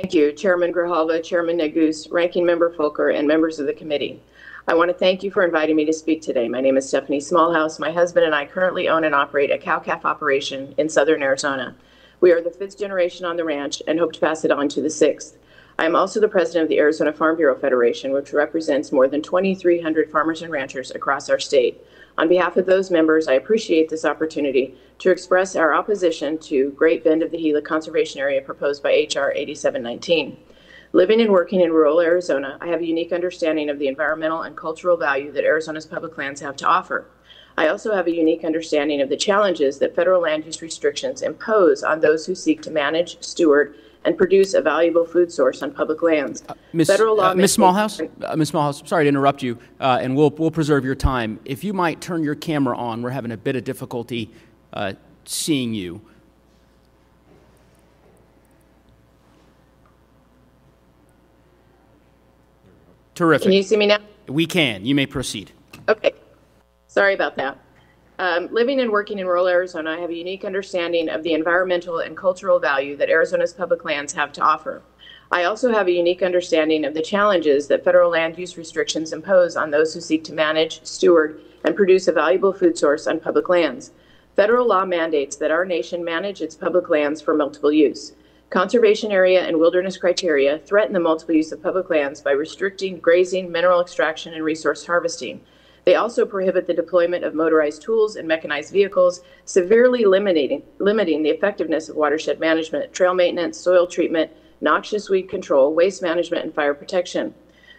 Thank you, Chairman Grijalva, Chairman Neguse, Ranking Member Fulcher, and members of the committee. I want to thank you for inviting me to speak today. My name is Stefanie Smallhouse. My husband and I currently own and operate a cow-calf operation in southern Arizona. We are the fifth generation on the ranch and hope to pass it on to the sixth. I am also the president of the Arizona Farm Bureau Federation, which represents more than 2,300 farmers and ranchers across our state. On behalf of those members, I appreciate this opportunity to express our opposition to Great Bend of the Gila Conservation Area proposed by H.R. 8719. Living and working in rural Arizona, I have a unique understanding of the environmental and cultural value that Arizona's public lands have to offer. I also have a unique understanding of the challenges that federal land use restrictions impose on those who seek to manage, steward, and produce a valuable food source on public lands. Ms. Federal law uh, Ms. Smallhouse, uh, Ms. Smallhouse, sorry to interrupt you, uh, and we'll, we'll preserve your time. If you might turn your camera on, we're having a bit of difficulty uh, seeing you. Terrific. Can you see me now? we can. You may proceed. Okay. Sorry about that. Um, living and working in rural Arizona, I have a unique understanding of the environmental and cultural value that Arizona's public lands have to offer. I also have a unique understanding of the challenges that federal land use restrictions impose on those who seek to manage, steward, and produce a valuable food source on public lands. Federal law mandates that our nation manage its public lands for multiple use. Conservation area and wilderness criteria threaten the multiple use of public lands by restricting grazing, mineral extraction, and resource harvesting. They also prohibit the deployment of motorized tools and mechanized vehicles, severely limiting, limiting the effectiveness of watershed management, trail maintenance, soil treatment, noxious weed control, waste management, and fire protection.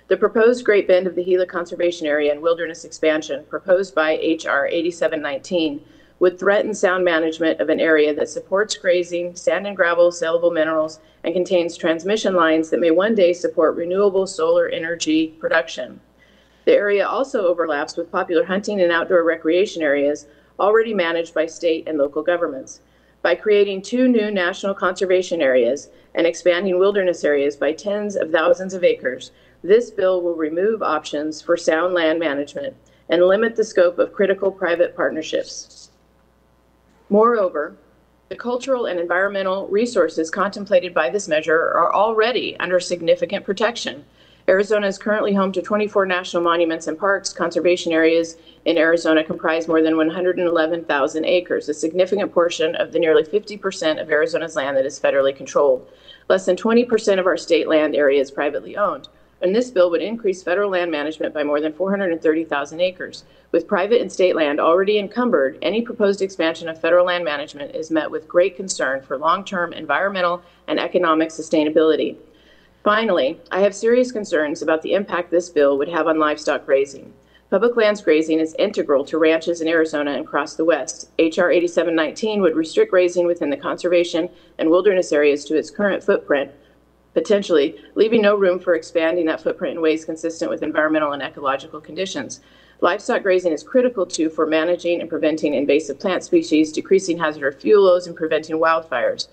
The proposed Great Bend of the Gila Conservation Area and Wilderness Expansion, proposed by H.R. 8719, would threaten sound management of an area that supports grazing, sand and gravel, sellable minerals, and contains transmission lines that may one day support renewable solar energy production. The area also overlaps with popular hunting and outdoor recreation areas already managed by state and local governments. By creating two new national conservation areas and expanding wilderness areas by tens of thousands of acres, this bill will remove options for sound land management and limit the scope of critical private partnerships. Moreover, the cultural and environmental resources contemplated by this measure are already under significant protection. Arizona is currently home to 24 national monuments and parks. Conservation areas in Arizona comprise more than 111,000 acres, a significant portion of the nearly 50% of Arizona's land that is federally controlled. Less than 20% of our state land area is privately owned. And this bill would increase federal land management by more than 430,000 acres. With private and state land already encumbered, any proposed expansion of federal land management is met with great concern for long term environmental and economic sustainability. Finally, I have serious concerns about the impact this bill would have on livestock grazing. Public lands grazing is integral to ranches in Arizona and across the West. H.R. 8719 would restrict grazing within the conservation and wilderness areas to its current footprint, potentially leaving no room for expanding that footprint in ways consistent with environmental and ecological conditions. Livestock grazing is critical too for managing and preventing invasive plant species, decreasing hazardous fuel loads, and preventing wildfires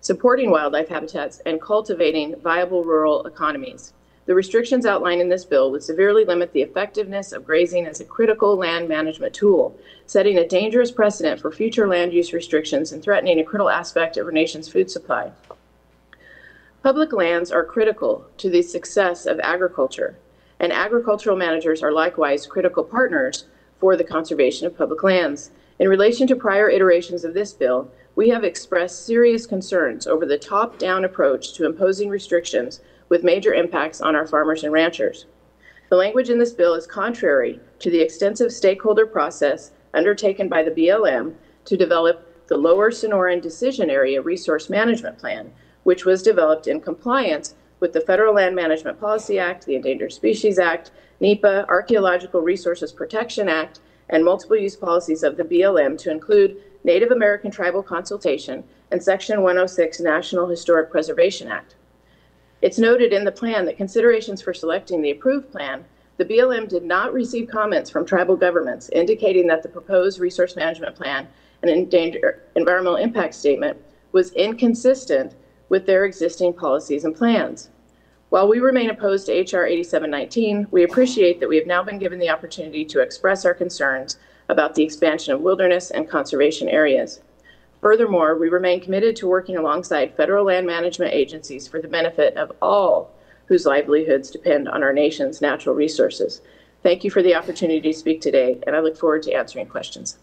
supporting wildlife habitats, and cultivating viable rural economies. The restrictions outlined in this bill would severely limit the effectiveness of grazing as a critical land management tool, setting a dangerous precedent for future land use restrictions and threatening a critical aspect of our nation's food supply. Public lands are critical to the success of agriculture, and agricultural managers are likewise critical partners for the conservation of public lands. In relation to prior iterations of this bill, we have expressed serious concerns over the top down approach to imposing restrictions with major impacts on our farmers and ranchers. The language in this bill is contrary to the extensive stakeholder process undertaken by the BLM to develop the Lower Sonoran Decision Area Resource Management Plan, which was developed in compliance with the Federal Land Management Policy Act, the Endangered Species Act, NEPA, Archaeological Resources Protection Act, and multiple use policies of the BLM to include Native American Tribal Consultation and Section 106 National Historic Preservation Act. It's noted in the plan that considerations for selecting the approved plan, the BLM did not receive comments from tribal governments indicating that the proposed resource management plan and environmental impact statement was inconsistent with their existing policies and plans. While we remain opposed to H.R. 8719, we appreciate that we have now been given the opportunity to express our concerns about the expansion of wilderness and conservation areas. Furthermore, we remain committed to working alongside federal land management agencies for the benefit of all whose livelihoods depend on our nation's natural resources. Thank you for the opportunity to speak today, and I look forward to answering questions.